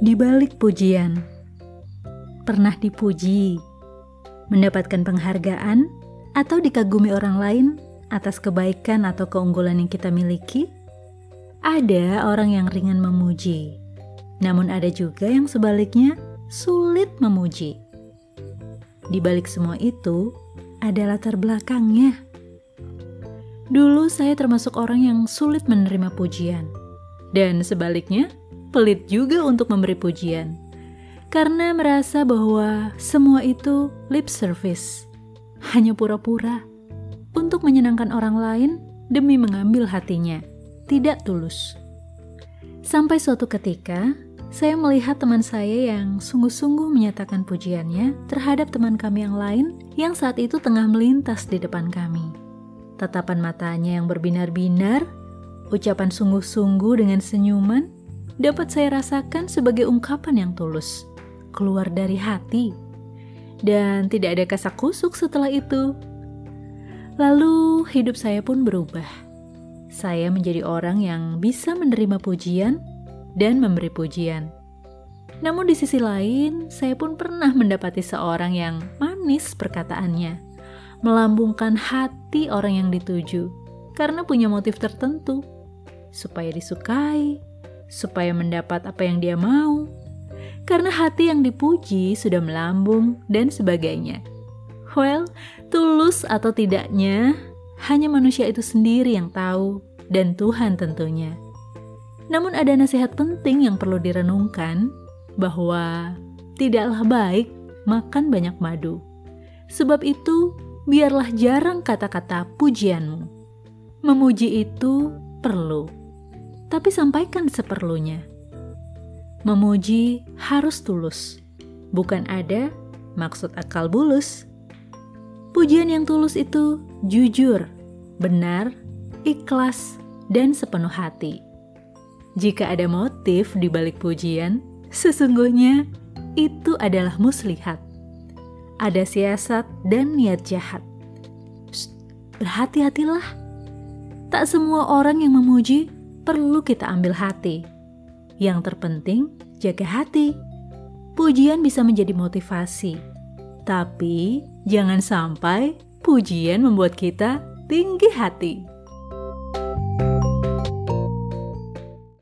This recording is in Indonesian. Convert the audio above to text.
Di balik pujian, pernah dipuji, mendapatkan penghargaan, atau dikagumi orang lain atas kebaikan atau keunggulan yang kita miliki? Ada orang yang ringan memuji, namun ada juga yang sebaliknya sulit memuji. Di balik semua itu, ada latar belakangnya. Dulu saya termasuk orang yang sulit menerima pujian, dan sebaliknya pelit juga untuk memberi pujian karena merasa bahwa semua itu lip service, hanya pura-pura untuk menyenangkan orang lain demi mengambil hatinya, tidak tulus. Sampai suatu ketika, saya melihat teman saya yang sungguh-sungguh menyatakan pujiannya terhadap teman kami yang lain yang saat itu tengah melintas di depan kami. Tatapan matanya yang berbinar-binar, ucapan sungguh-sungguh dengan senyuman, dapat saya rasakan sebagai ungkapan yang tulus, keluar dari hati, dan tidak ada kasak kusuk setelah itu. Lalu hidup saya pun berubah. Saya menjadi orang yang bisa menerima pujian dan memberi pujian. Namun di sisi lain, saya pun pernah mendapati seorang yang manis perkataannya, melambungkan hati orang yang dituju karena punya motif tertentu, supaya disukai, supaya mendapat apa yang dia mau, karena hati yang dipuji sudah melambung dan sebagainya. Well, tulus atau tidaknya, hanya manusia itu sendiri yang tahu, dan Tuhan tentunya. Namun, ada nasihat penting yang perlu direnungkan bahwa tidaklah baik makan banyak madu, sebab itu biarlah jarang kata-kata pujianmu. Memuji itu perlu tapi sampaikan seperlunya. Memuji harus tulus, bukan ada maksud akal bulus. Pujian yang tulus itu jujur, benar, ikhlas, dan sepenuh hati. Jika ada motif di balik pujian, sesungguhnya itu adalah muslihat. Ada siasat dan niat jahat. berhati-hatilah. Tak semua orang yang memuji perlu kita ambil hati. Yang terpenting, jaga hati. Pujian bisa menjadi motivasi, tapi jangan sampai pujian membuat kita tinggi hati.